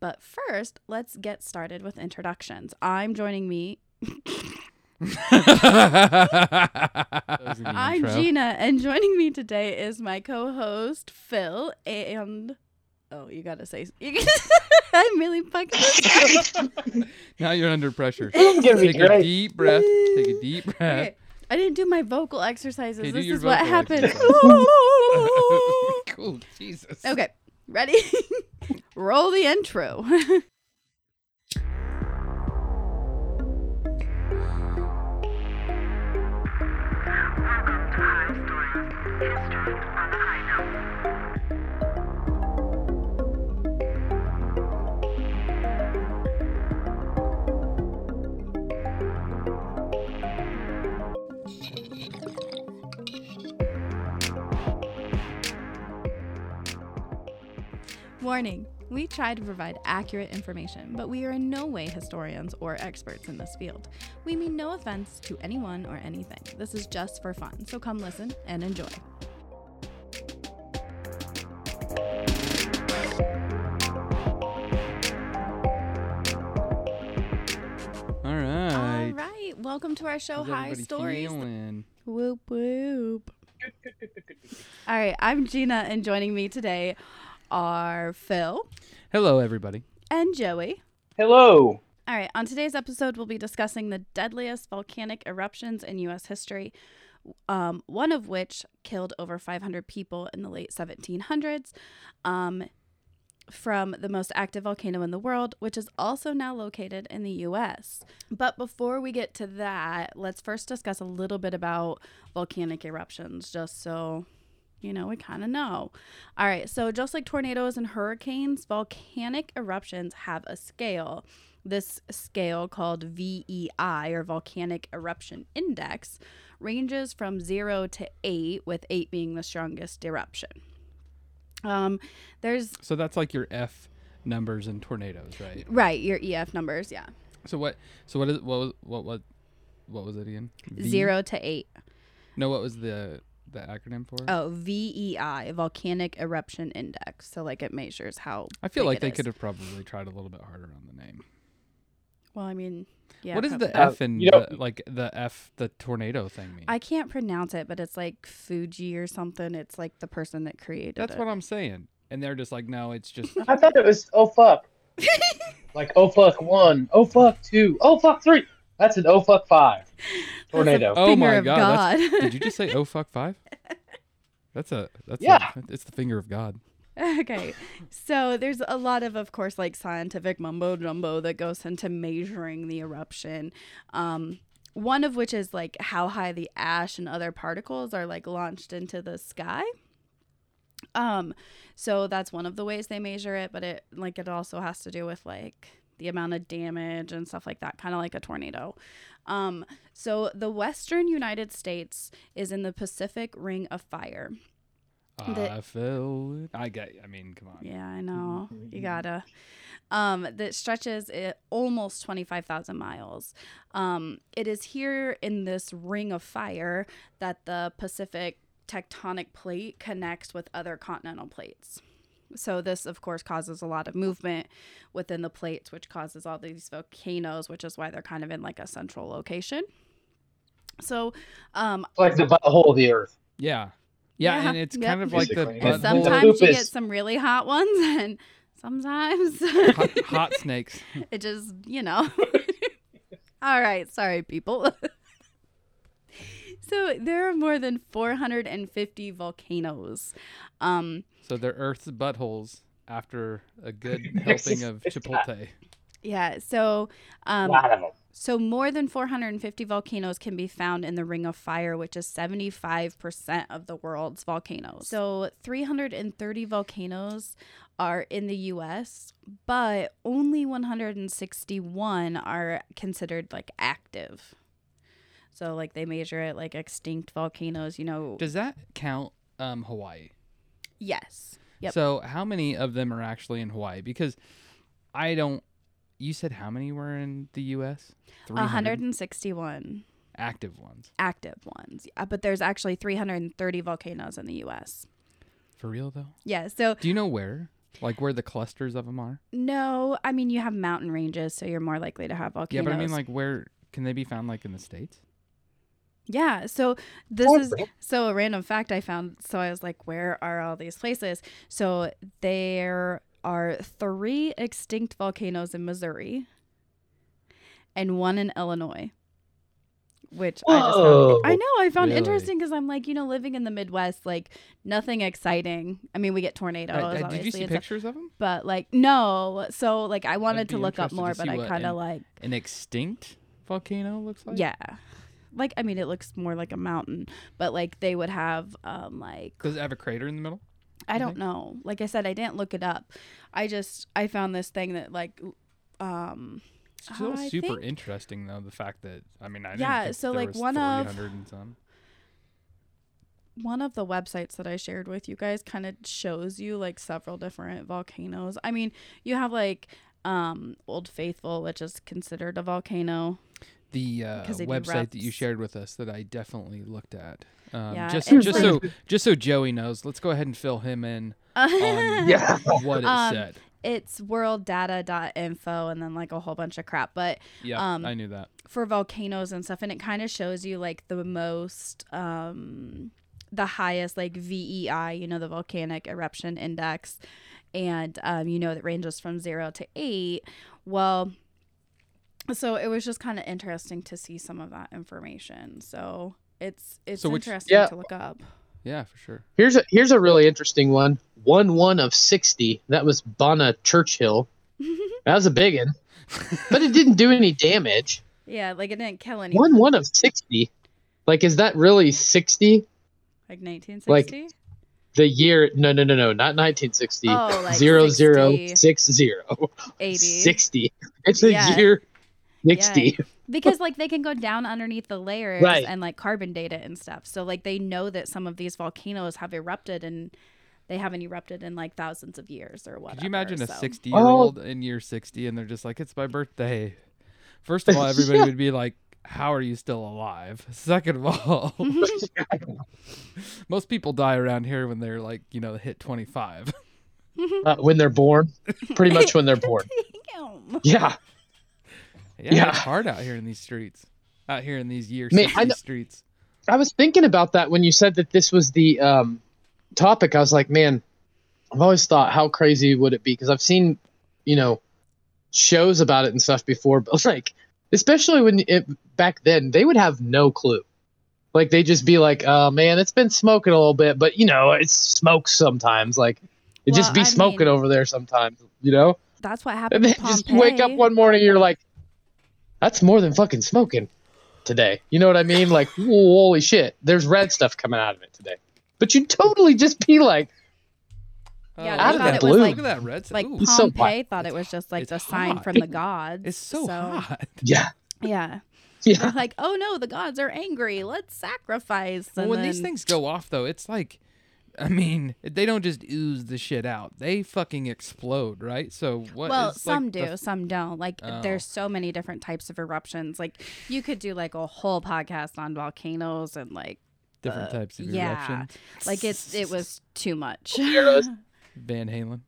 But first, let's get started with introductions. I'm joining me. I'm Gina, and joining me today is my co-host Phil and. Oh, you gotta say. I'm really fucking. Now you're under pressure. It's gonna Take a deep breath. Take a deep breath. Okay, I didn't do my vocal exercises. Okay, this is what vocal happened. exercise. cool. Jesus. okay, ready? Roll the intro. Welcome to High Stories, History Warning. We try to provide accurate information, but we are in no way historians or experts in this field. We mean no offense to anyone or anything. This is just for fun, so come listen and enjoy. All right. All right, welcome to our show, Hi-Stories. feeling? Whoop whoop. All right, I'm Gina, and joining me today are Phil Hello, everybody. and Joey. Hello. All right, on today's episode, we'll be discussing the deadliest volcanic eruptions in U.S. history, um, one of which killed over 500 people in the late 1700s, um, from the most active volcano in the world, which is also now located in the U.S. But before we get to that, let's first discuss a little bit about volcanic eruptions, just so you know, we kind of know. All right, so just like tornadoes and hurricanes, volcanic eruptions have a scale. This scale, called VEI or Volcanic Eruption Index, ranges from 0 to 8, with 8 being the strongest eruption. Um, there's So that's like your F numbers in tornadoes, right? right your EF numbers, yeah, So what? So what is what was what what what was it again? V? 0 to 8. No, what was the the acronym for? it? Oh, VEI, Volcanic Eruption Index. So like it measures how I feel big like it they is. could have probably tried a little bit harder on the name. Well, I mean, yeah. what does probably. the Uh, F in you know- the, like the F the tornado thing mean? I can't pronounce it, but it's like Fuji or something. It's like the person that created That's it. what I'm saying. And they're just like, no, it's just I thought it was oh fuck. like oh fuck one, oh fuck two, oh fuck three. That's an oh fuck five. Tornado. Oh my of god! God. did you just say oh fuck five? That's a that's Yeah. A, it's the finger of God. okay. So there's a lot of, of course, like scientific mumbo jumbo that goes into measuring the eruption. Um, one of which is like how high the ash and other particles are like launched into the sky. Um, so that's one of the ways they measure it, but it like it also has to do with like the amount of damage and stuff like that, kind of like a tornado. Um, so the western United States is in the Pacific Ring of Fire. The- I feel it. I get. I mean, come on. Yeah, I know. You gotta. Um, that stretches it almost 25,000 miles. Um, it is here in this ring of fire that the Pacific tectonic plate connects with other continental plates. So this, of course, causes a lot of movement within the plates, which causes all these volcanoes, which is why they're kind of in like a central location. So, um, like the butthole of the earth. Yeah. Yeah, Yeah, and it's yep. kind of like the Basically. and But the butthole- sometimes you get some really hot ones, and sometimes hot, hot snakes. it just you know all right sorry people so there are more than 450 volcanoes um So they're Earth's buttholes after a good helping of it's Chipotle. yeah so A um lot of them. so more than 450 volcanoes can be found in the ring of fire which is 75% of the world's volcanoes so 330 volcanoes are in the US but only 161 are considered like active so like they measure it like extinct volcanoes you know Does that count um, Hawaii? yes Yep. So how many of them are actually in Hawaii? Because I don't. You said how many were in the U.S.? 300 161 active ones. active ones yeah, but there's actually 330 volcanoes in the US For real though? yeah so Do you know where? Like where the clusters of them are? No, I mean you have mountain ranges, so you're more likely to have volcanoes. Yeah, but I mean, like, where can they be found? Like in the states? Yeah, so this is so a random fact I found. So I was like, where are all these places? So there are three extinct volcanoes in Missouri and one in Illinois. Which I just found, I know I found Really? interesting because I'm like, you know, living in the Midwest, like nothing exciting. I mean, we get tornadoes, Uh, uh, did you see and stuff, pictures of them? but like no. So like I wanted to look up more, but I kind of like An extinct volcano looks like. yeah. Like I mean it looks more like a mountain, but like they would have um like Does it have a crater in the middle? I don't think? know. Like I said I didn't look it up. I just I found this thing that like um It's still I super think- interesting though. The fact that I mean, I didn't Yeah, so, like, one of- and some. one of the websites that I shared with you guys kind of shows you like several different volcanoes. I mean, you have like um Old Faithful, which is considered a volcano. The uh, 'Cause they do website that you shared with us that I definitely looked at. Um, Yeah, just just like- so just so Joey knows, let's go ahead and fill him in on Yeah. what it Um, said. it's worlddata.info and then like a whole bunch of crap, but Yeah, um, I knew that. for volcanoes and stuff and it kind of shows you like the most um the highest like VEI, you know, the volcanic eruption index and um you know that ranges from 0 to 8. Well, so it was just kind of interesting to see some of that information. So it's it's So which- interesting Yeah. to look up. Yeah, for sure. Here's a here's a really interesting one. One one of sixty. That was Bona-Churchill. That was a big one, but it didn't do any damage. yeah, like it didn't kill anyone. One one of sixty. Like, is that really sixty? Like 1960? Like The year? No, no, no, no, not 1960. Oh, like Zero, zero, 60. six, zero. 80. 60. It's a Yeah. year 60. because like they can go down underneath the layers Right. and like carbon data and stuff. So like they know that some of these volcanoes have erupted and they haven't erupted in like thousands of years or whatever. Could you imagine a 60 year old in year 60 and they're just like, it's my birthday? First of all, everybody Yeah. would be like, how are you still alive? Second of all, most people die around here when they're like, you know, hit 25. Uh, when they're born. Pretty much when they're born. Damn. Yeah. Yeah, Yeah. it's hard out here in these streets. Out here in these years, Man, I know- streets. I was thinking about that when you said that this was the um, topic. I was like, man, I've always thought how crazy would it be because I've seen, you know, shows about it and stuff before, but like, especially when it back then, they would have no clue. Like they just be like, "Oh man, it's been smoking a little bit, but you know, it's smoke sometimes. Like it just be I smoking mean- over there sometimes, you know." That's what happened And then just wake up one morning, you're like, "That's more than fucking smoking today." You know what I mean? Like, holy shit, there's red stuff coming out of it today. But you totally just be like, oh, Yeah, Oh, they look thought at it was look like- at that red. like Ooh, It's so thought it was just like It's the sign hot. from the gods. it's so, hot. "Yeah, Yeah. yeah." They're like, oh no, the gods are angry. Let's sacrifice. Well, And when these things go off, though, it's like, I mean, they don't just ooze the shit out; they fucking explode, right? So what? well, is, some the do, f- some don't. Like, Oh. there's so many different types of eruptions. Like, you could do like a whole podcast on volcanoes and like, different uh, types of yeah. eruptions. like it's it was too much. Heroes. Van Halen.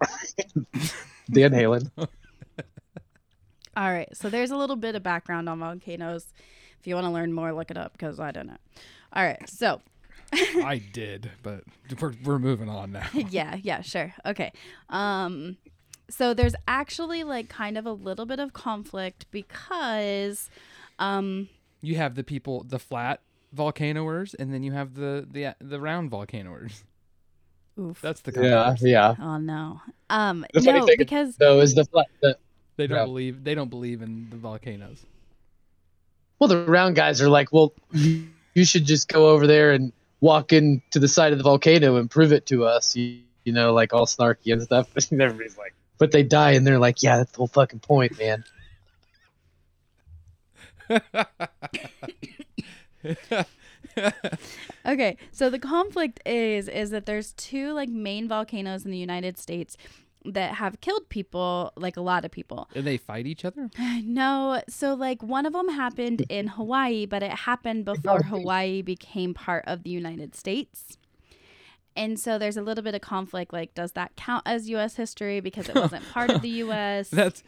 Van Halen. All right, so there's a little bit of background on volcanoes. If you want to learn more, look it up because I don't know. All right, so I did, but we're we're moving on now. yeah, yeah, sure. Okay. Um so there's actually like kind of a little bit of conflict because um You have the people, the flat volcanoers, and then you have the the the round volcanoers. oof. That's the Yeah, yeah. oh no. Um The funny no, thing- because Though is the flat. The, They don't Yeah. believe they don't believe in the volcanoes. well, the round guys are like, well, you, you should just go over there and walk into the side of the volcano and prove it to us. You, you know, like all snarky and stuff. Everybody's like, but they die and they're like, yeah, that's the whole fucking point, man. okay, so the conflict is is that there's two like main volcanoes in the United States that have killed people, like a lot of people. and they fight each other. No, so like one of them happened in Hawaii, but it happened before Hawaii became part of the United States. And so there's a little bit of conflict like does that count as US history because it wasn't part of the US? That's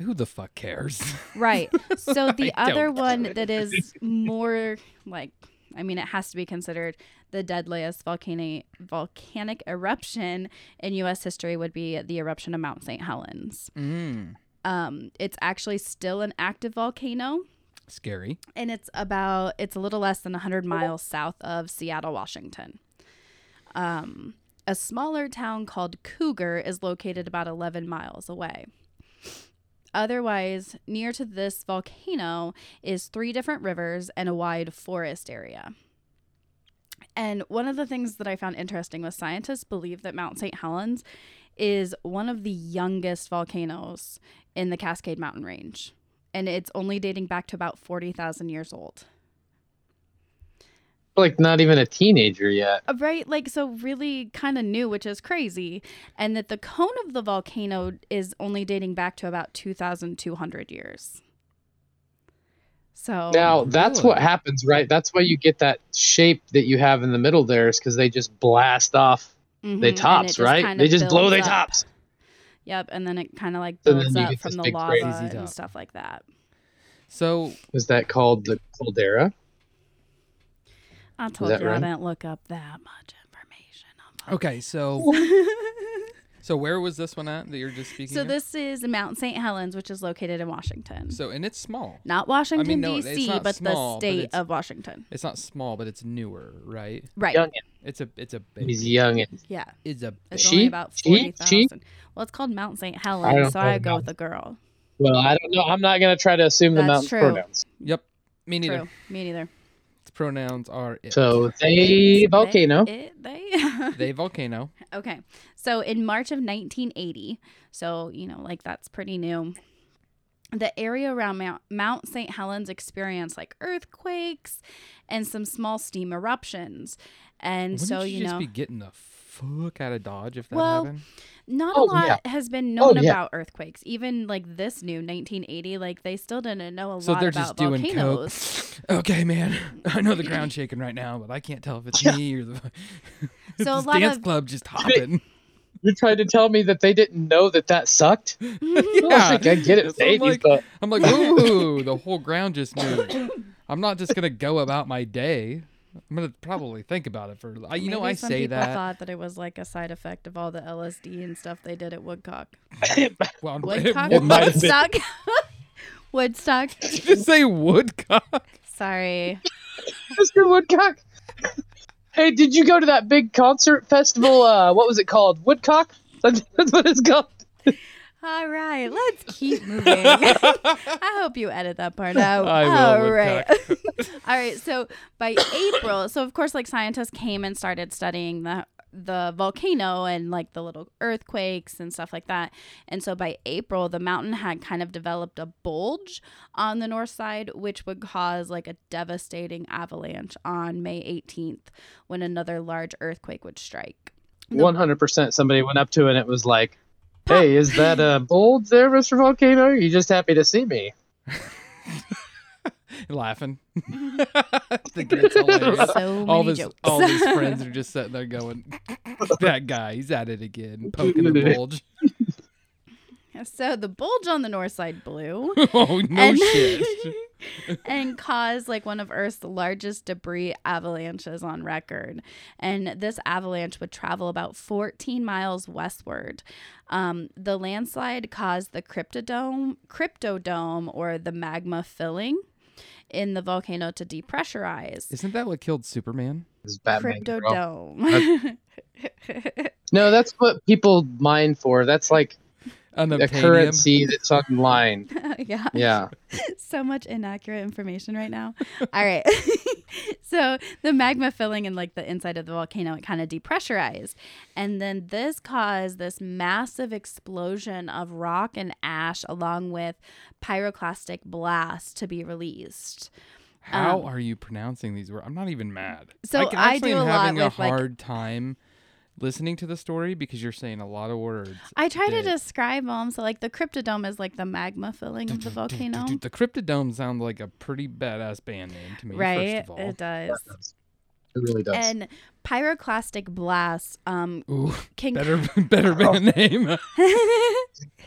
who the fuck cares? Right. So the other one that is more like I mean it has to be considered the deadliest volcanic volcanic eruption in US history would be the eruption of Mount St. Helens. mm, Um it's actually still an active volcano scary. and it's about it's a little less than 100 miles south of Seattle, Washington. Um a smaller town called Cougar is located about 11 miles away. Otherwise, near to this volcano is three different rivers and a wide forest area. And one of the things that I found interesting was scientists believe that Mount St. Helens is one of the youngest volcanoes in the Cascade Mountain Range. And it's only dating back to about 40,000 years old. Like not even a teenager yet. Uh, Right? Like, so really kind of new, which is crazy. And that the cone of the volcano is only dating back to about 2,200 years. So, Now that's what happens, right? That's why you get that shape that you have in the middle there, is because they just blast off mhm, they tops, right? They just blow builds their tops. Yep. And then it kind of like then builds you up get from this the big lava and top. stuff like that. So Is that called the caldera? I told that you I didn't look up that much information on okay, so so where was this one at that you're just speaking? So of? this is Mount St. Helens, which is located in Washington. So and it's small. Not Washington no, D.C., not but small, the but state it's- of Washington. It's not small, but it's newer, right? Right. Young. It's a it's a big. He's young. Yeah. It's a It's big. only about She? forty She? thousand. Well, it's called Mount St. I Helens, don't so know I go with a girl. well, I don't know. I'm not gonna try to assume the That's mountain's true. pronouns. Yep. Me neither. True. Me neither. Its pronouns are it. So It's they volcano. They, it, they. they volcano. okay. So in March of 1980, so you know, like that's pretty new. The area around Mount, Mount St. Helens experienced like earthquakes and some small steam eruptions, and Wouldn't so you, you just know, be getting the fuck out of Dodge if that Well, happened? not Oh, a lot yeah. has been Oh, known yeah. about earthquakes. Even like this new 1980, like they still didn't know a So lot they're about just doing coke. volcanoes. Okay, man. I know the ground's shaking right now, but I can't tell if it's Yeah. me or the. So a lot dance of- club just hopping. You're trying to tell me that they didn't know that that sucked? Yeah. think I get it, So I'm like- but I'm like, ooh, the whole ground just moved. I'm not just gonna go about my day. I'm gonna probably think about it for. I, you know, I some say people that. thought that it was like a side effect of all the LSD and stuff they did at Woodcock. well, Woodcock, It might have been. Woodstock, Woodstock. Did you just say woodcock? Sorry, Mr. Woodcock. Hey, did you go to that big concert festival? Uh, what was it called? Woodcock? That's that's what it's called. All right, let's keep moving. I hope you edit that part out. All right. All right. So by April, so of course, like scientists came and started studying the the volcano and like the little earthquakes and stuff like that. And so by April, the mountain had kind of developed a bulge on the north side, which would cause like a devastating avalanche on May 18th when another large earthquake would strike. Hundred percent. Somebody went up to it and it was like, "Hey, is that a bulge there, Mr. Volcano? Are you just happy to see me?" Laughing. Thinking it's hilarious. So all many his all his friends are just sitting there going, "That guy, he's at it again, poking the bulge." So the bulge on the north side blew. oh no and, shit! and caused like one of Earth's largest debris avalanches on record. And this avalanche would travel about 14 miles westward. Um, the landslide caused the cryptodome, cryptodome, or the magma filling in the volcano to depressurize. Isn't that what killed Superman? It's Batman. Cryptodome. No, that's what people mine for. That's like a Unobtainium. currency that's online. yeah. Yeah. so much inaccurate information right now. All right. so the magma filling in like the inside of the volcano, it kind of depressurized. And then this caused this massive explosion of rock and ash along with pyroclastic blast to be released. How Um, are you pronouncing these words? I'm not even mad. So can I actually do a lot having with, a like- hard time listening to the story because you're saying a lot of words. I try to describe them. So like the cryptodome is like the magma filling of the volcano. The Cryptodome sounds like a pretty badass band name to me. Right? First of all, It does. It really does. And pyroclastic blasts um, Ooh, can better better band name.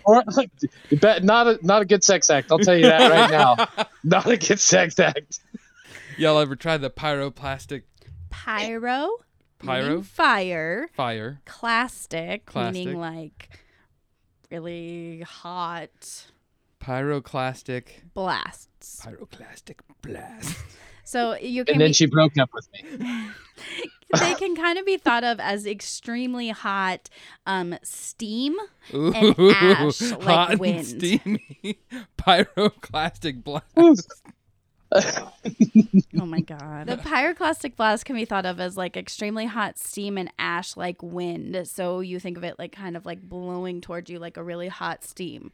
Or, not a not a good sex act. I'll tell you that right now. Not a good sex act. Y'all ever tried the pyroplastic pyro, pyro meaning fire, fire? clastic, Clastic. meaning like really hot Pyroclastic blasts. pyroclastic blast. So you can And then be- she broke up with me. they can kind of be thought of as extremely hot um, steam. Ooh, ash like hot and wind. steamy pyroclastic blast. Oh my god. The pyroclastic blast can be thought of as like extremely hot steam and ash like wind. So you think of it like kind of like blowing towards you like a really hot steam.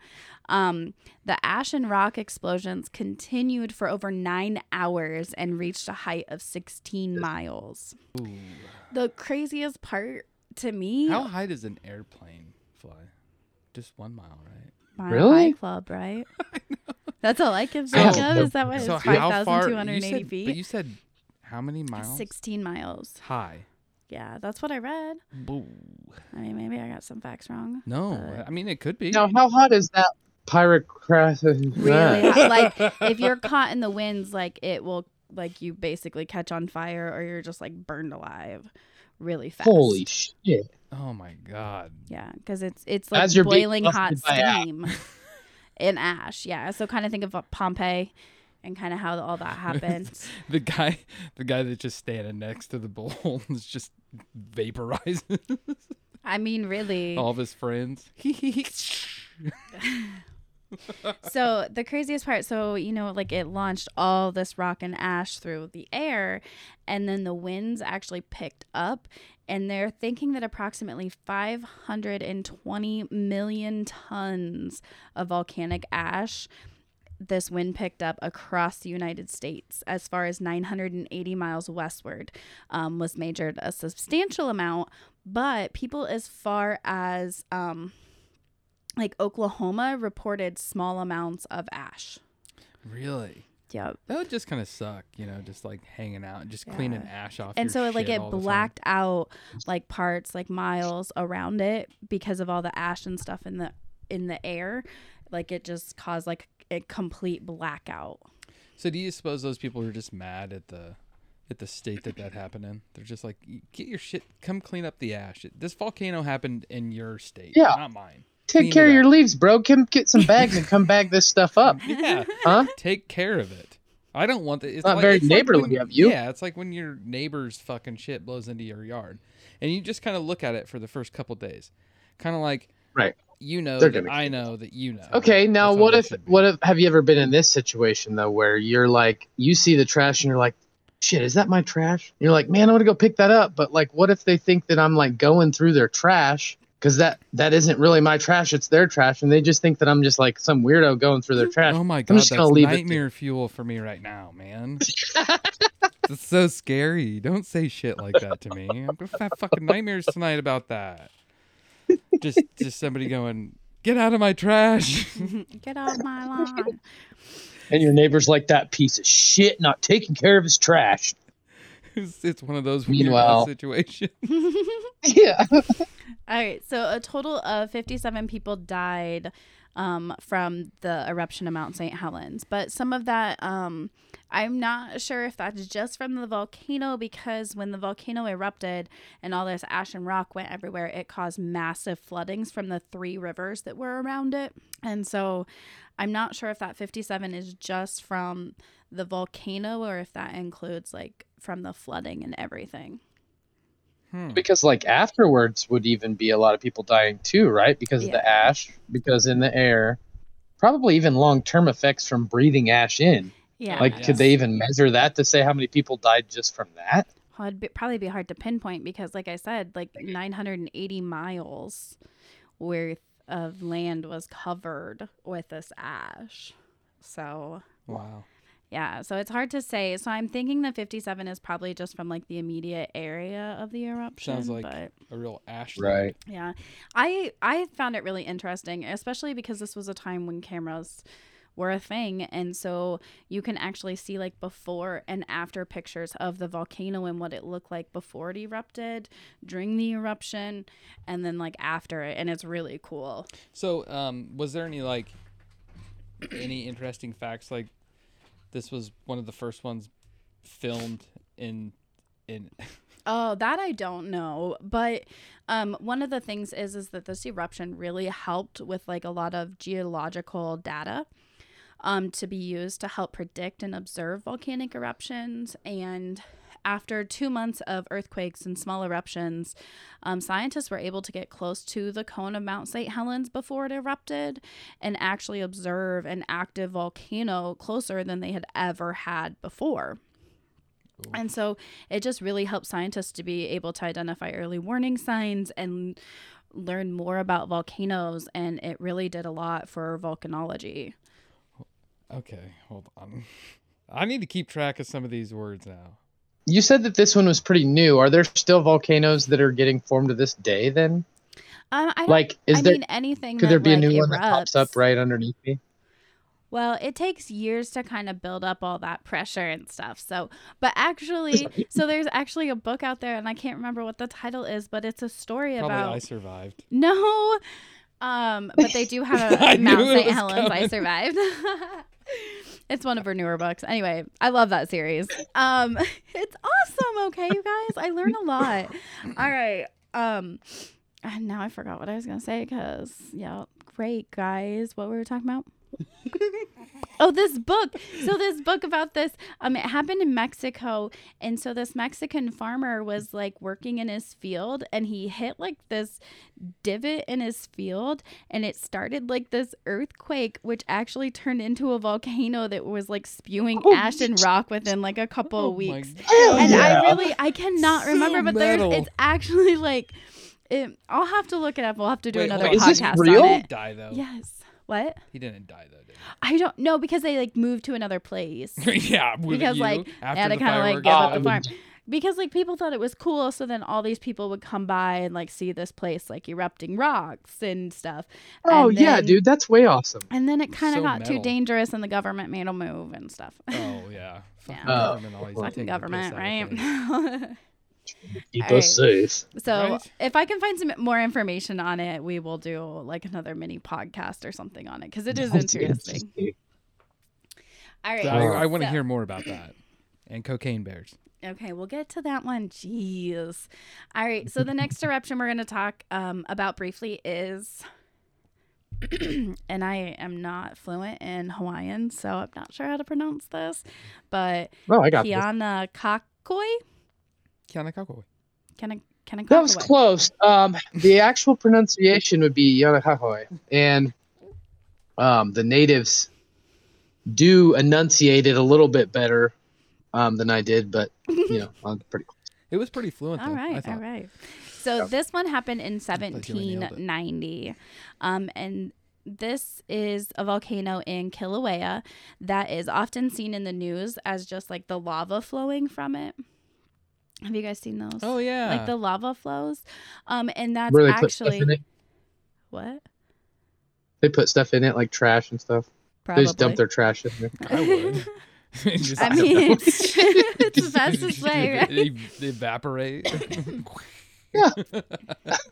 Um, the ash and rock explosions continued for over nine hours and reached a height of 16 miles. Ooh. The craziest part to me, How high does an airplane fly? Just one mile, right? Mile Really? High Club, right? That's all I can I think don't of. Is that what it's so how far? 5,280 feet? but you said how many miles? 16 miles. High. Yeah, that's what I read. Boo. I mean, maybe I got some facts wrong. No, But- I mean it could be. Now, how hot is that pyroclastic? Really. Like if you're caught in the winds, like it will, like you basically catch on fire, or you're just like burned alive, really fast. Holy shit! Oh my god. Yeah, because it's it's like As you're boiling hot buffeted ash. steam in ash. Yeah, so kind of think of uh, Pompeii and kind of how all that happened. The guy, the guy that's just standing next to the bowl is just vaporizing I mean, really. all of his friends. So the craziest part so you know like it launched all this rock and ash through the air and then the winds actually picked up and they're thinking that approximately 520 million tons of volcanic ash this wind picked up across the United States as far as 980 miles westward um, was measured a substantial amount, but people as far as um, like Oklahoma reported small amounts of ash. really? Yep. That would just kind of suck, you know, just like hanging out and just cleaning ash off. And your so like shit it all the time. blacked out like parts like miles around it because of all the ash and stuff in the in the air. Like it just caused like a complete blackout. So do you suppose those people are just mad at the at the state that that happened in? They're just like, get your shit, come clean up the ash. This volcano happened in your state, Yeah. not mine. Take care of your leaves, bro. Come get some bags and come bag this stuff up, Yeah, huh? take care of it. I don't want that. It's Not like, very it's like neighborly when- of you. Yeah, it's like when your neighbor's fucking shit blows into your yard, and you just kind of look at it for the first couple days, kind of like, Right. You know, They're that gonna I know that you know. Okay, now what if what if have you ever been in this situation though where you're like you see the trash and you're like, shit, is that my trash? You're like, man, I want to go pick that up, but like, what if they think that I'm like going through their trash because that that isn't really my trash, it's their trash, and they just think that I'm just like some weirdo going through their trash. Oh my I'm god, just that's gonna leave it nightmare fuel for me right now, man. It's so scary. Don't say shit like that to me. I'm gonna have fucking nightmares tonight about that. Just, just somebody going, "Get out of my trash." Get off my lawn. And your neighbor's like that piece of shit, not taking care of his trash. it's, it's one of those weird Meanwhile- situations. Yeah. All right, so a total of 57 people died um, from the eruption of Mount St. Helens, but some of that, um, I'm not sure if that's just from the volcano because when the volcano erupted and all this ash and rock went everywhere, it caused massive floodings from the three rivers that were around it. And so I'm not sure if that 57 is just from the volcano or if that includes like from the flooding and everything. Hmm. because like afterwards would even be a lot of people dying too, right? Because of the ash, because in the air, probably even long term effects from breathing ash in. Yeah. Like, Yes. could they even measure that to say how many people died just from that? Well, it'd be, probably be hard to pinpoint because, like I said, like 980 miles worth of land was covered with this ash. So, Wow. Yeah, so it's hard to say. So I'm thinking the 57 is probably just from like the immediate area of the eruption. Sounds like- but A real ash. Right. yeah, I I found it really interesting, especially because this was a time when cameras were a thing. And so you can actually see like before and after pictures of the volcano and what it looked like before it erupted, during the eruption, and then like after it. And it's really cool. So, um, was there any like any interesting facts? Like, this was one of the first ones filmed in in. Oh, that I don't know, but um, one of the things is is that this eruption really helped with like a lot of geological data, um, to be used to help predict and observe volcanic eruptions. And after two months of earthquakes and small eruptions, um, scientists were able to get close to the cone of Mount St. Helens before it erupted, and actually observe an active volcano closer than they had ever had before. And so it just really helped scientists to be able to identify early warning signs and learn more about volcanoes. And it really did a lot for volcanology. Okay, hold on. I need to keep track of some of these words now. You said that this one was pretty new. Are there still volcanoes that are getting formed to this day? Then, Um, I like, is I there mean, anything could that, there be a like, new one that pops up right underneath me? Well, it takes years to kind of build up all that pressure and stuff. So, but actually, so there's actually a book out there, and I can't remember what the title is, but it's a story Probably about I survived. No. Um, but they do have a knew Mount St. was Helens. I survived. it's one of her newer books. Anyway, I love that series. Um, it's awesome. Okay, you guys, I learn a lot. All right. Um, and now I forgot what I was gonna say because yeah, great guys. What were we talking about? oh, this book. So this book about this, um, it happened in Mexico, and so this Mexican farmer was like working in his field, and he hit like this divot in his field, and it started like this earthquake, which actually turned into a volcano that was like spewing Oh, ash and rock within like a couple Oh of weeks. Hell And yeah. I really, I cannot So remember, but there's, it's actually like. It, I'll have to look it up. We'll have to do Wait, another hold on. Is this podcast real? on He it. didn't die though. Yes. What? He didn't die though, did I don't know because they like moved to another place. yeah, with because you, like after they had to the kind of like fireworks. give up the oh. farm. Because like people thought it was cool, so then all these people would come by and like see this place like erupting rocks and stuff. Oh And yeah, then- dude, that's way awesome. And then it kind of So got too dangerous, and the government made a move and stuff. Oh yeah. Fucking Yeah. Oh. government always Fucking government, piss out of right? things. Keep All right. us safe. so Right. if I can find some more information on it, we will do like another mini podcast or something on it because it is That's interesting. All right. So I, I want to so- hear more about that. And cocaine bears. Okay, we'll get to that one. Jeez. All right. So the next eruption we're going to talk um, about briefly is, and I am not fluent in Hawaiian, so I'm not sure how to pronounce this, but Oh, I got this. Keanakakoi. Keanakakoi. Can I? Can I? That was close. Um, the actual pronunciation would be Yanakahoe, and um, the natives do enunciate it a little bit better um, than I did, but you know, I'm pretty. It was pretty fluent though. All I right, all thought. right. So this one happened in like you nailed it. 1790, um, and this is a volcano in Kilauea that is often seen in the news as just like the lava flowing from it. Have you guys seen those? Oh yeah. like the lava flows, um, and that's Where they put stuff actually what They put stuff in it like trash and stuff. probably. They just dump their trash in there. I would. Just- I mean, it's the fastest way, right? They evaporate.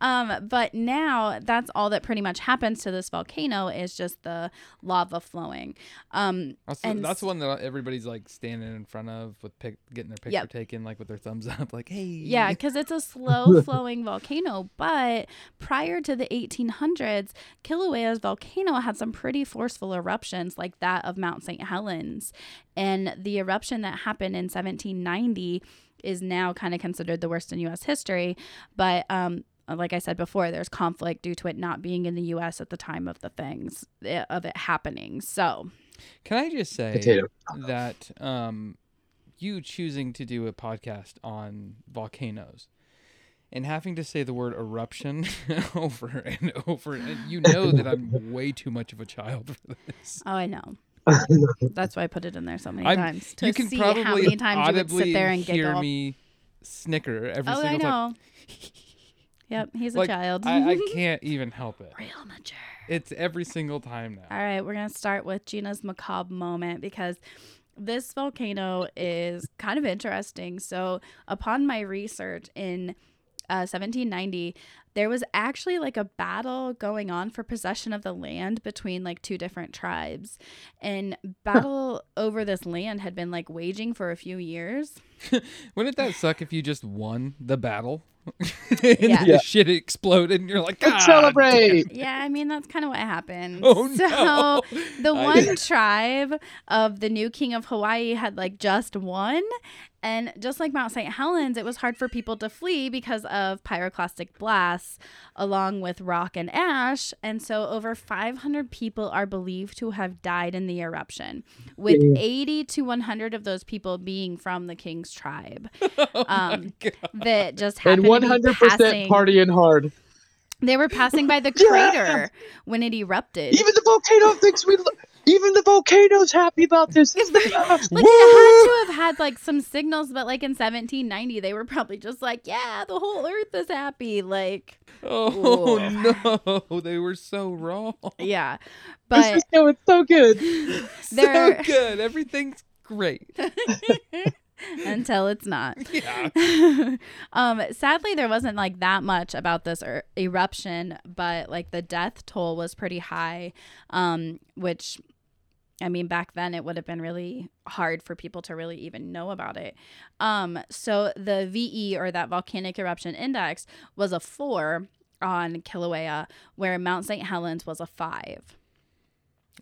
Um, but now that's all that pretty much happens to this volcano is just the lava flowing. Um, That's, And that's the one that everybody's like standing in front of with pic- getting their picture Yep. taken, like with their thumbs up, like hey. yeah, because it's a slow flowing volcano. But prior to the 1800s, Kilauea's volcano had some pretty forceful eruptions, like that of Mount St. Helens. And the eruption that happened in 1790 is now kind of considered the worst in U.S. history. But um, like I said before, there's conflict due to it not being in the U.S. at the time of the things eh, of it happening. So Can I just say Potato. that um, you choosing to do a podcast on volcanoes and having to say the word eruption over and over, and you know that I'm way too much of a child for this. oh, I know. That's why I put it in there so many I'm- times to you can see probably how many times you would sit there and hear giggle. me snicker every oh, I single time. Yep, he's a child. I, I can't even help it. Real mature. It's every single time now. All right, we're going to start with Gina's macabre moment because this volcano is kind of interesting. So, upon my research in uh, 1790, there was actually like a battle going on for possession of the land between like two different tribes. And battle over this land had been like waging for a few years. Wouldn't that suck if you just won the battle? and Yeah. the shit exploded and you're like, God Celebrate. Yeah, I mean, that's kind of what happened. Oh, so, no. the I- one tribe of the new king of Hawaii had like just won. And just like Mount St. Helens, it was hard for people to flee because of pyroclastic blasts, along with rock and ash. And so, over 500 people are believed to have died in the eruption, with 80 to 100 of those people being from the king's tribe. Oh Um, my that just happened to be 100% passing. partying hard. They were passing by the Yeah. crater when it erupted. Even the volcano thinks we. Lo- even the volcano's happy about this. It's the best. Like it had to have had like some signals, but like in 1790, they were probably just like, "Yeah, the whole Earth is happy." Like, Oh Ooh. no, they were so wrong. yeah, This but is going so good. So They're- good. Everything's great. until it's not. Yeah. um, sadly, there wasn't like that much about this er- eruption, but like the death toll was pretty high, um, which. I mean, back then it would have been really hard for people to really even know about it. Um, so the VE or that volcanic eruption index was a four on Kilauea, where Mount St. Helens was a five.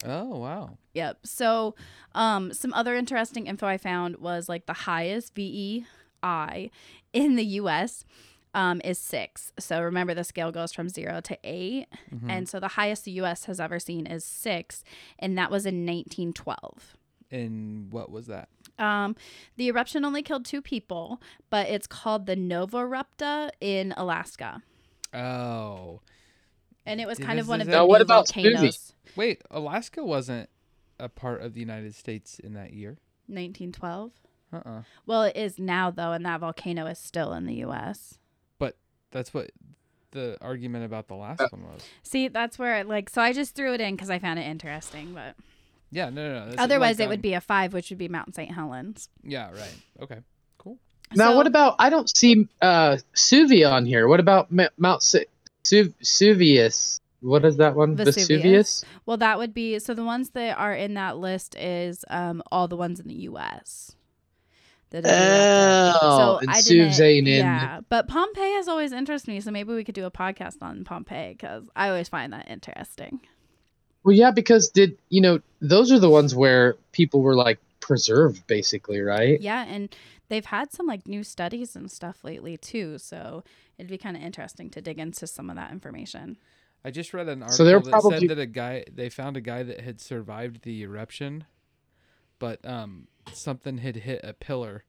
Oh wow. Yep. So, um, some other interesting info I found was like the highest VEI in the U.S. Um, is six. So remember, the scale goes from zero to 8 Mhm. and so the highest the U.S. has ever seen is six, and that was in 1912. And what was that? Um, the eruption only killed two people, but it's called the Novarupta in Alaska, Oh. And it was Did kind of one of is the it- Now, what about volcanoes. Wait, Alaska wasn't a part of the United States in that year. 1912. Uh-uh. Well, it is now though, and that volcano is still in the U.S. But that's what the argument about the last Uh, one was. See, that's where it like so I just threw it in because I found it interesting, but Yeah, no, no, no. that's otherwise like, it would um, be a five, which would be Mount St. Helens. Yeah, right. Okay. Cool. Now, So- what about? I don't see uh, Suvia on here. What about Ma- Mount Su- Su- Suvius? What is that one? Vesuvius? Vesuvius. Well, that would be so the ones that are in that list is um all the ones in the U.S. that. Oh, and I ain't in. Yeah, but Pompeii has always interested me, so maybe we could do a podcast on Pompeii because I always find that interesting. Well, yeah, because did you know those are the ones where people were like preserved, basically, right? Yeah, and they've had some like new studies and stuff lately too, so it'd be kind of interesting to dig into some of that information. I just read an article So they're that probably- said that a guy they found a guy that had survived the eruption, but um something had hit a pillar,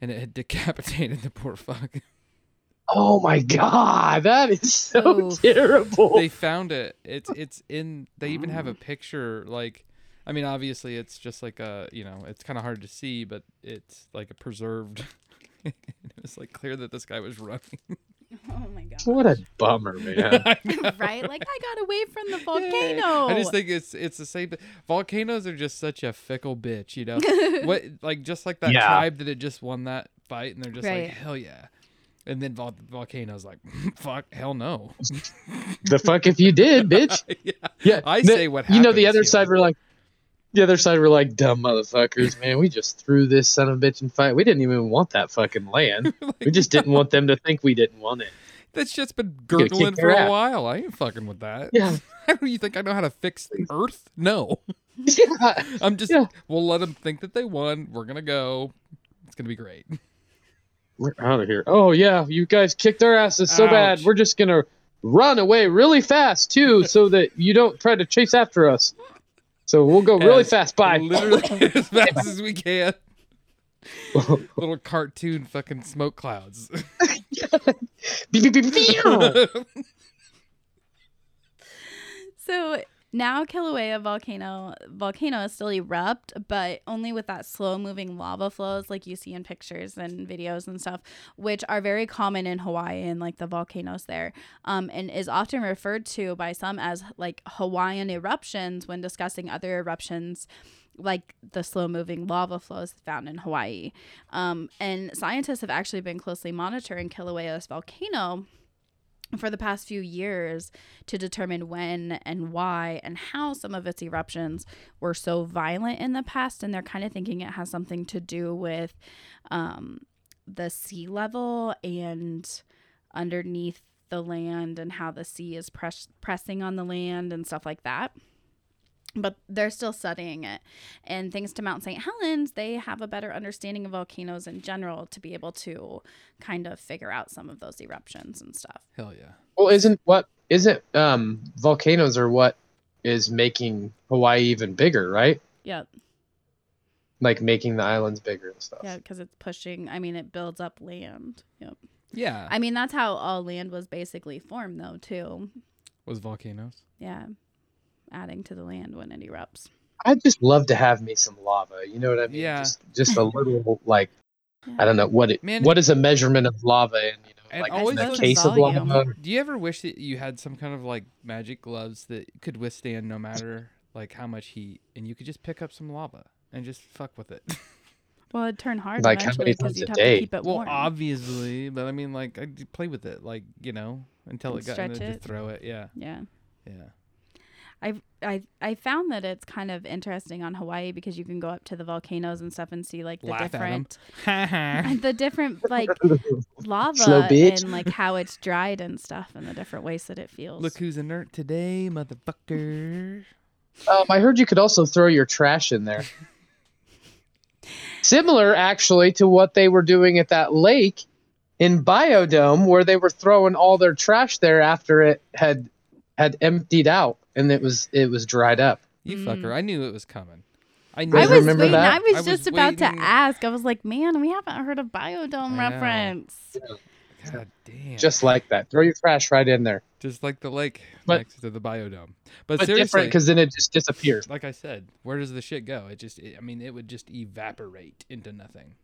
and it had decapitated the poor fuck. Oh my god, that is so Oof. terrible. they found it. It's it's in. They even have a picture. Like, I mean, obviously, it's just like a you know, it's kind of hard to see, but it's like a preserved. it was like clear that this guy was running. Oh my god! what a bummer, man. Right? Like I got away from the Yeah. volcano. I just think it's it's the same. Volcanoes are just such a fickle bitch, you know. what like just like that Yeah. tribe that had just won that fight, and they're just Right. like hell yeah, and then vol- volcanoes like fuck hell no. the fuck if you did, bitch. yeah. Yeah, I the- say what You know, the other you side know. were like, the other side were like, dumb motherfuckers, man. We just threw this son of a bitch in fight. We didn't even want that fucking land. We just didn't want them to think we didn't want it. That's just been gurgling for a ass. while. I ain't fucking with that. Yeah. How do you think I know how to fix the Earth? No. yeah. I'm just. Yeah. We'll let them think that they won. We're gonna go. It's gonna be great. We're out of here. Oh yeah, you guys kicked our asses so bad. We're just gonna run away really fast too, so that you don't try to chase after us. So we'll go really As fast. by Literally as fast as we can. Little cartoon fucking smoke clouds. Beep, beep, beep, beep. So now Kilauea volcano volcano is still erupt, but only with that slow moving lava flows like you see in pictures and videos and stuff, which are very common in Hawaii and like the volcanoes there, um, and is often referred to by some as like Hawaiian eruptions when discussing other eruptions like the slow moving lava flows found in Hawaii. Um, and scientists have actually been closely monitoring Kilauea's volcano for the past few years to determine when and why and how some of its eruptions were so violent in the past. And they're kind of thinking it has something to do with um, the sea level and underneath the land and how the sea is press- pressing on the land and stuff like that but they're still studying it. And thanks to Mount St. Helens, they have a better understanding of volcanoes in general to be able to kind of figure out some of those eruptions and stuff. Hell yeah. Well, isn't what isn't um volcanoes are what is making Hawaii even bigger, right? Yeah, Like making the islands bigger and stuff. yeah, because it's pushing. I mean, it builds up land. Yep. Yeah. I mean, that's how all land was basically formed, though, too. was volcanoes. Yeah, adding to the land when it erupts. I'd just love to have me some lava. You know what I mean? Yeah. Just, just a little like Yeah. I don't know what it Man- what is a measurement of lava and you know like always in a look- case of lava. Do you ever wish that you had some kind of like magic gloves that could withstand no matter like how much heat, and you could just pick up some lava and just fuck with it? Well, it'd turn hard Like, how eventually many because times you'd a have day? to keep it well, warm. obviously, but I mean, like I'd play with it, like you know, until And it got, and stretch then it. just throw it. Yeah, yeah. yeah. I I I found that it's kind of interesting on Hawaii because you can go up to the volcanoes and stuff and see like the Laugh different the different like lava and like how it's dried and stuff and the different ways that it feels. Look who's inert today, motherfucker. Um, I heard you could also throw your trash in there. Similar, actually, to what they were doing at that lake in Biodome, where they were throwing all their trash there after it had had emptied out and it was it was dried up. You Mm. fucker! I knew it was coming. I knew. I was remember waiting. that? I was I was just about waiting- to ask. I was like, man, we haven't heard a biodome I know. reference. God damn. Just like that. Throw your trash right in there. just like the lake But- next to the biodome. But, But seriously, different because then it just disappears. like I said, where does the shit go? It just, it, I mean, it would just evaporate into nothing.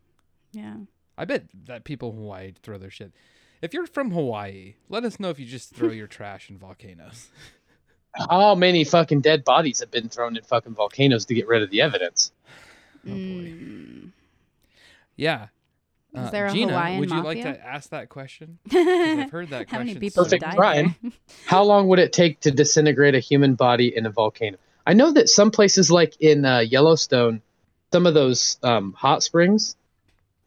Yeah. I bet that people in Hawaii throw their shit. If you're from Hawaii, let us know if you just throw your trash in volcanoes. How many fucking dead bodies have been thrown in fucking volcanoes to get rid of the evidence? Oh boy. Mm. Yeah. Is Uh, there a Gina, Hawaiian would you like to ask that question? 'Cause I've heard that How many question. people so- Perfect died crime. How long would it take to disintegrate a human body in a volcano? I know that some places, like in uh, Yellowstone, some of those um, hot springs,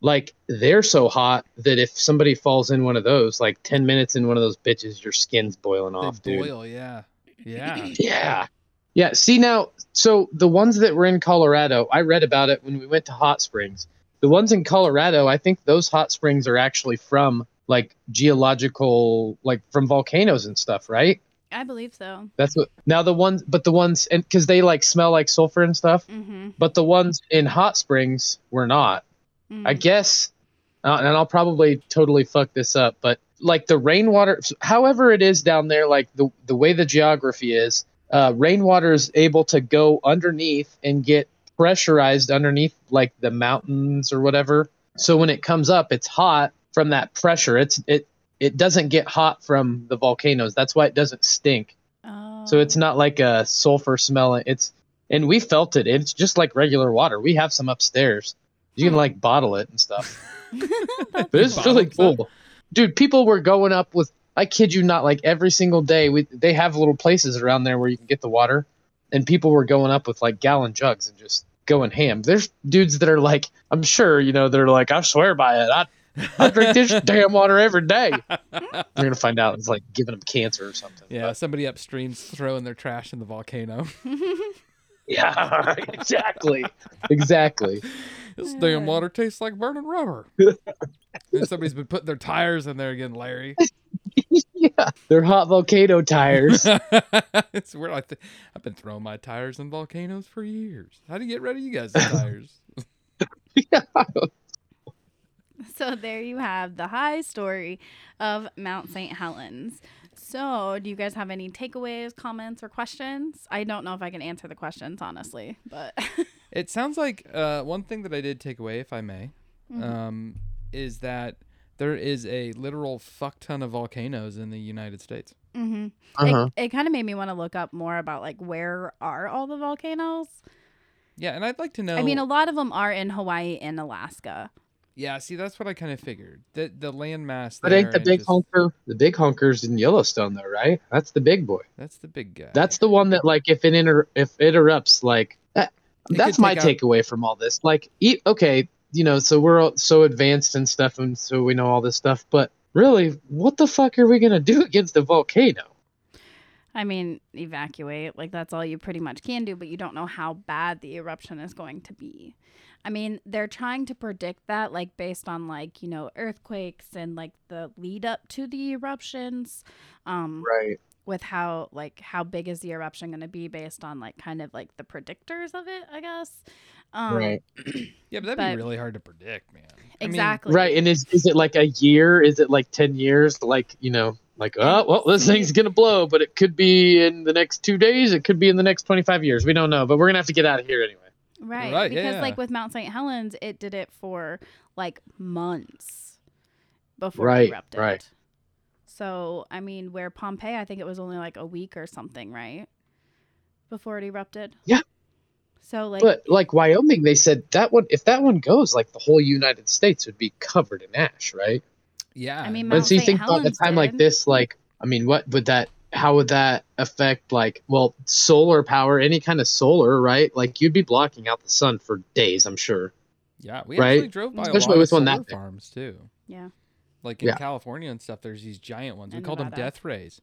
like they're so hot that if somebody falls in one of those, like ten minutes in one of those bitches, your skin's boiling They off, dude. boil, yeah. Yeah. Yeah. Yeah. See now, so the ones that were in Colorado, I read about it when we went to hot springs. The ones in Colorado, I think those hot springs are actually from like geological, like from volcanoes and stuff, right? I believe so. That's what. Now the ones, but the ones, and because they like smell like sulfur and stuff, Mm-hmm. but the ones in hot springs were not. Mm. I guess, uh, and I'll probably totally fuck this up, but like the rainwater, however it is down there, like the the way the geography is, uh, rainwater is able to go underneath and get pressurized underneath like the mountains or whatever. So when it comes up, it's hot from that pressure. It's it it doesn't get hot from the volcanoes. That's why it doesn't stink. Oh. So it's not like a sulfur smell. It's and we felt it. It's just like regular water. We have some upstairs. You can like bottle it and stuff. But it's really some? cool, dude. People were going up with. I kid you not. Like every single day, we they have little places around there where you can get the water, and people were going up with like gallon jugs and just going ham. There's dudes that are like, I'm sure you know, they're like, I swear by it. I I drink this damn water every day. You're gonna find out it's like giving them cancer or something. Yeah, But- somebody upstream's throwing their trash in the volcano. yeah, exactly, exactly. this damn water tastes like burning rubber. and somebody's been putting their tires in there again, Larry. yeah, they're hot volcano tires. it's where I th- I've been throwing my tires in volcanoes for years. How do you get rid of you guys' tires? So there you have the high story of Mount St. Helens. So, do you guys have any takeaways, comments, or questions? I don't know if I can answer the questions honestly, but It sounds like uh, one thing that I did take away, if I may, Mhm. um, is that there is a literal fuck ton of volcanoes in the United States. hmm Uh-huh. it, it kind of made me want to look up more about like where are all the volcanoes. Yeah, and I'd like to know. I mean, a lot of them are in Hawaii and Alaska. Yeah, see, that's what I kind of figured. The the landmass. But ain't the big just- honker the big honker's in Yellowstone though, right? That's the big boy. That's the big guy. That's the one that like if it inter- if it erupts like eh, that, that's my take out- takeaway from all this. Like e- okay, you know, so we're all so advanced and stuff and so we know all this stuff, but really, what the fuck are we going to do against a volcano? I mean, evacuate. Like, that's all you pretty much can do, but you don't know how bad the eruption is going to be. I mean, they're trying to predict that, like, based on, like, you know, earthquakes and, like, the lead up to the eruptions. Um, Right. with how like how big is the eruption going to be based on like kind of like the predictors of it i guess um Right. yeah, but that'd but- be really hard to predict, man. I mean, exactly Right, and is is it like a year? Is it like 10 years? Like, you know, like, oh, well, this thing's going to blow, but it could be in the next 2 days, it could be in the next 25 years. We don't know, but we're going to have to get out of here anyway. right, Right, because yeah. like with mount st helens it did it for like months before Right, it erupted right. so i mean where pompeii i think it was only like a week or something right before it erupted Yeah. so like But like Wyoming, they said that one if that one goes, like the whole United States would be covered in ash, right? Yeah. I mean, But so you St. think about a Helens time like this, like I mean, what would that? How would that affect like well, solar power, any kind of solar, right? Like you'd be blocking out the sun for days, I'm sure. yeah, we right? actually drove by Especially a lot with of one solar that big. farms too. yeah Like in Yeah. California and stuff, there's these giant ones. We And called them death rays.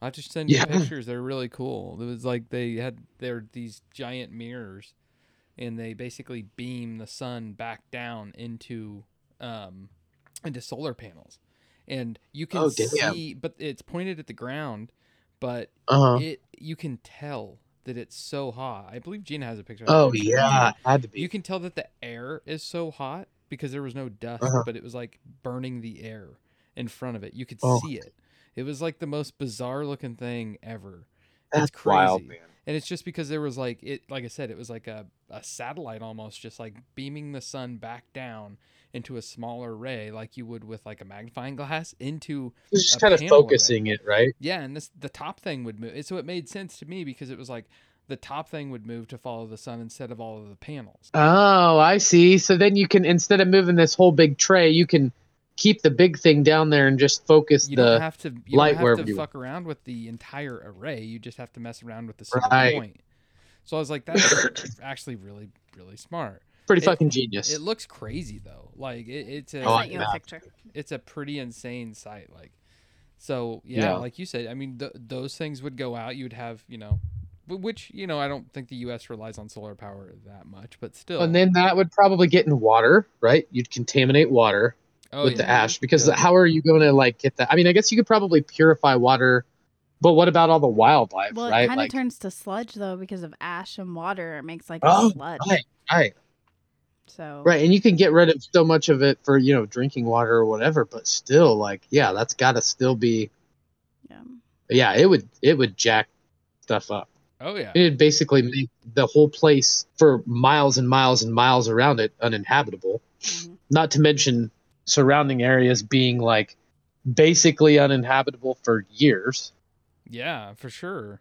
I'll just send you Yeah. pictures. They're really cool. It was like they had they're these giant mirrors, and they basically beam the sun back down into um into solar panels, and you can Oh, see. But it's pointed at the ground, but Uh huh. it you can tell that it's so hot. I believe Gina has a picture. of Oh yeah, had to be. You can tell that the air is so hot because there was no dust, Uh-huh. but it was like burning the air in front of it. You could Oh. see it. It was like the most bizarre looking thing ever. That's it's crazy. wild, man. And it's just because there was like it like I said, it was like a, a satellite almost, just like beaming the sun back down into a smaller ray like you would with like a magnifying glass into It's just kind of panel array. focusing it, right? yeah, and this the top thing would move. So it made sense to me because it was like the top thing would move to follow the sun instead of all of the panels. Oh, I see. So then you can instead of moving this whole big tray, you can keep the big thing down there and just focus you the don't have to you light don't have wherever to you fuck around with the entire array. You just have to mess around with the single Right. point. So I was like, that's actually really really smart. Pretty it- fucking genius. It looks crazy though. Like it, it's a i sent you yeah. a picture it's a pretty insane sight. Like so yeah, Yeah. like you said. I mean, th- those things would go out. You'd have you know, which you know I don't think the U.S. relies on solar power that much, but still. and then that would probably get in water, right? You'd contaminate water oh, with the ash because Yeah. how are you going to like get that? I mean, I guess you could probably purify water, but what about all the wildlife, well right? it kind of Like, turns to sludge though because of ash and water it makes like Oh, a sludge right, right, so right, and you can get rid of so much of it for you know drinking water or whatever, but still, like, yeah, that's got to still be, yeah. yeah, it would it would jack stuff up. Oh yeah. It'd basically make the whole place for miles and miles and miles around it uninhabitable. Mhm. Not to mention surrounding areas being like basically uninhabitable for years. Yeah, for sure.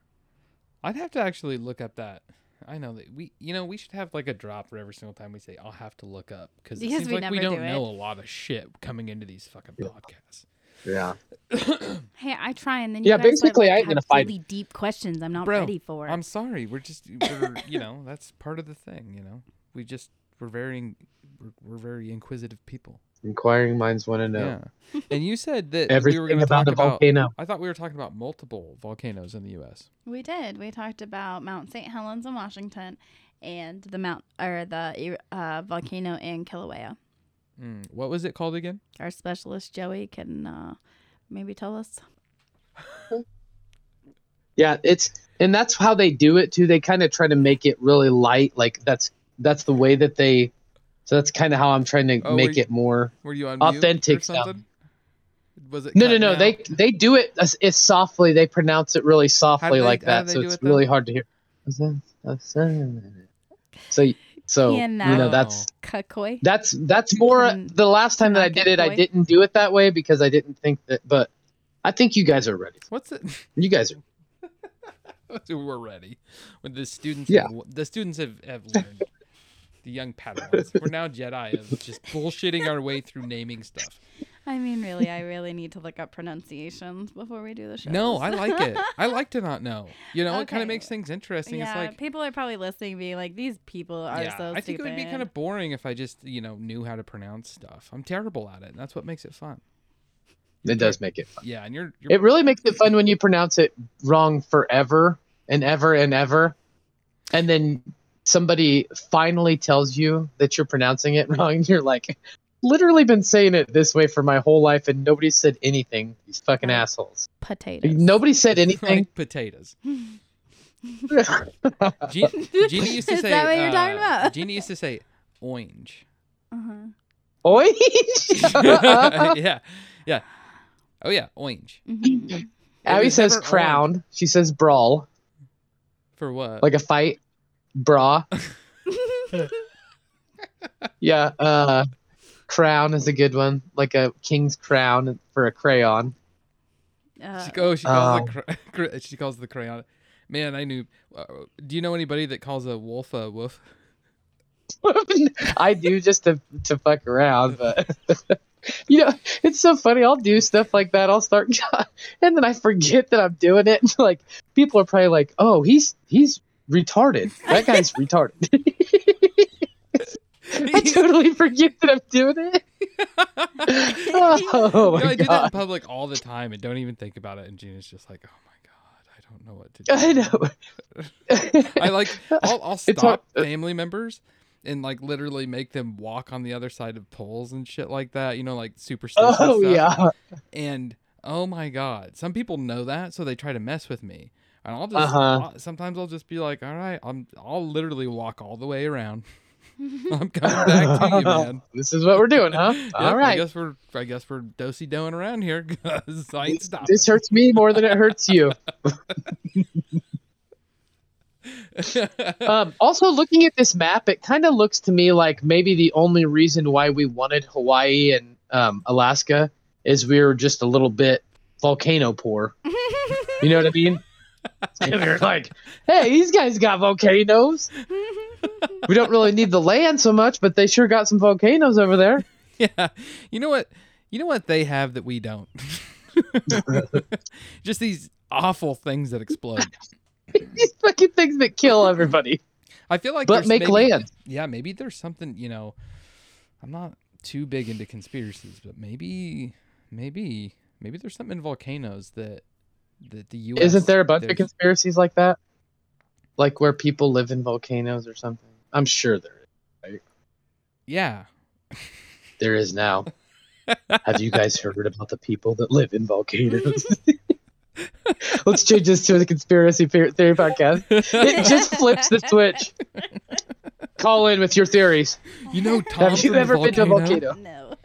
I'd have to actually look up that. I know that we, you know, we should have like a drop for every single time we say, "I'll have to look up," because it seems we like we don't do know it. a lot of shit coming into these fucking podcasts. Yeah. Hey, I try and then you Yeah, guys, like, basically, I ain't have gonna really deep questions I'm not Bro, ready for. I'm sorry. We're just, we're, you know, that's part of the thing. You know, we just, we're very, we're, we're very inquisitive people. Inquiring minds want to know Yeah. And you said that everything we were going to about talk a about. volcano. I thought we were talking about multiple volcanoes in the U.S. we did. We talked about Mount St. Helens in Washington and the Mount or the uh, volcano in Kilauea. Mm, what was it called again? Our specialist Joey can uh, maybe tell us. Yeah, it's and that's how they do it too. They kind of try to make it really light. Like that's that's the way that they. So that's kind of how I'm trying to Oh, make were you- it more. Were you on mute or Authentic sound. something? Was it No, no, no. now? They they do it as, as softly. They pronounce it really softly they- like that, so it's it, really hard to hear. So so you know know. that's Kakoi. that's that's more. The last time that I did it, I didn't do it that way because I didn't think that. But I think you guys are ready. What's it? You guys are. We're ready. When the students, Yeah. have, the students have, have learned. The young Padawans. We're now Jedi of just bullshitting our way through naming stuff. I mean, really, I really need to look up pronunciations before we do the show. No, I like it. I like to not know. You know, it kind of makes things interesting. Yeah, it's like, people are probably listening, being like, "These people are yeah, so I think stupid." it would be kind of boring if I just, you know, knew how to pronounce stuff. I'm terrible at it, and that's what makes it fun. It does make it fun. Yeah, and you're, you're It really makes it fun when you pronounce it wrong forever and ever and ever, and then somebody finally tells you that you're pronouncing it wrong. And you're like, literally been saying it this way for my whole life, and nobody said anything. These fucking Right. assholes. potatoes. Nobody said anything. like potatoes. Jean, Jeannie used to say. Is that what you're uh, talking about? Jeannie used to say orange. uh-huh. Oi! yeah, yeah. Oh yeah, orange. Mhm. Abby says never crown. She says brawl, For what? like a fight. Bra. Yeah. Uh, crown is a good one, like a king's crown for a crayon. Uh, She, oh, she calls Oh. the cra- cra- she calls the crayon. Man, I knew. Uh, do you know anybody that calls a wolf a wolf? I do just to to fuck around, but you know, it's so funny. I'll do stuff like that. I'll start, and then I forget that I'm doing it. like people are probably like, "Oh, he's he's retarded. That guy's retarded." I totally forget that I'm doing it. Oh You know, I do that in public all the time and don't even think about it. And Gina's just like, "Oh my god, I don't know what to do." I know. I like. I'll, I'll stop family members and like literally make them walk on the other side of poles and shit like that. You know, like superstitious Oh stuff. yeah. And oh my god, some people know that, so they try to mess with me. And I'll just Uh-huh. I'll- sometimes I'll just be like, "All right, I'm I'll literally walk all the way around. I'm coming back to you, man." This is what we're doing, huh? Yep, All I guess we're I guess we're dosey doing around here because I ain't stopping. This hurts me more than it hurts you. Um, also, looking at this map, it kind of looks to me like maybe the only reason why we wanted Hawaii and um, Alaska is we were just a little bit volcano poor. You know what I mean? and we were like, hey, these guys got volcanoes. We don't really need the land so much, but they sure got some volcanoes over there. yeah, you know what? You know what they have that we don't. Just these awful things that explode. These fucking things that kill everybody, I feel like but make maybe- land. Yeah, maybe there's something. You know, I'm not too big into conspiracies, but maybe, maybe, maybe there's something in volcanoes that that the U.S. Isn't there a bunch of conspiracies like that? Like where people live in volcanoes or something? I'm sure there is. Yeah, There is now. Have you guys heard about the people that live in volcanoes? Let's change this to a conspiracy theory theory podcast. It just flips the switch. Call in with your theories. you know Tom Have you from the ever been to a volcano? volcano? no.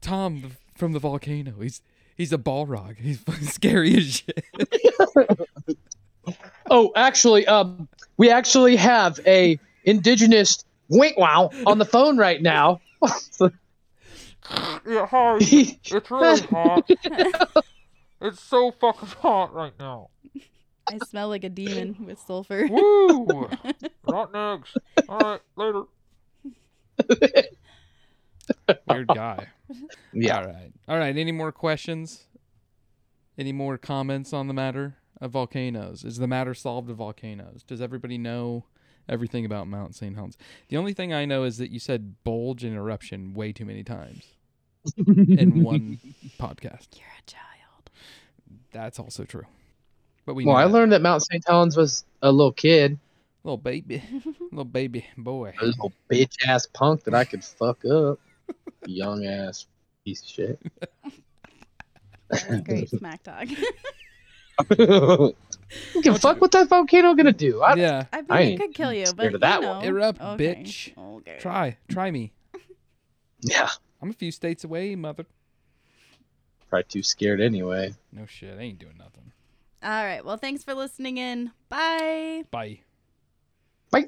Tom from the volcano. He's he's a Balrog. He's fucking scary as shit. Oh, actually, um, we actually have a indigenous wink wow on the phone right now. Yeah, hi. It's really hot. it's so fucking hot right now. I smell like a demon with sulfur. Woo! Rotten eggs. All right, later. Weird guy. Yeah. All right. All right. Any more questions? Any more comments on the matter of volcanoes? Is the matter solved of volcanoes? Does everybody know everything about Mount St. Helens? The only thing I know is that you said bulge and eruption way too many times in one podcast. You're a child. That's also true. But we Well, I that. learned that Mount St. Helens was a little kid, little baby, little baby boy. a little bitch ass punk that I could fuck up. Young ass piece of shit. Great smack talk. you can fuck what that volcano gonna do. I, Yeah. I mean, I it could kill you, but of that you one. know. Erupt, Okay. bitch. Okay. Try, try me. Yeah. I'm a few states away, mother. probably too scared anyway. No shit, I ain't doing nothing. All right. Well, thanks for listening in. Bye. Bye. Bye.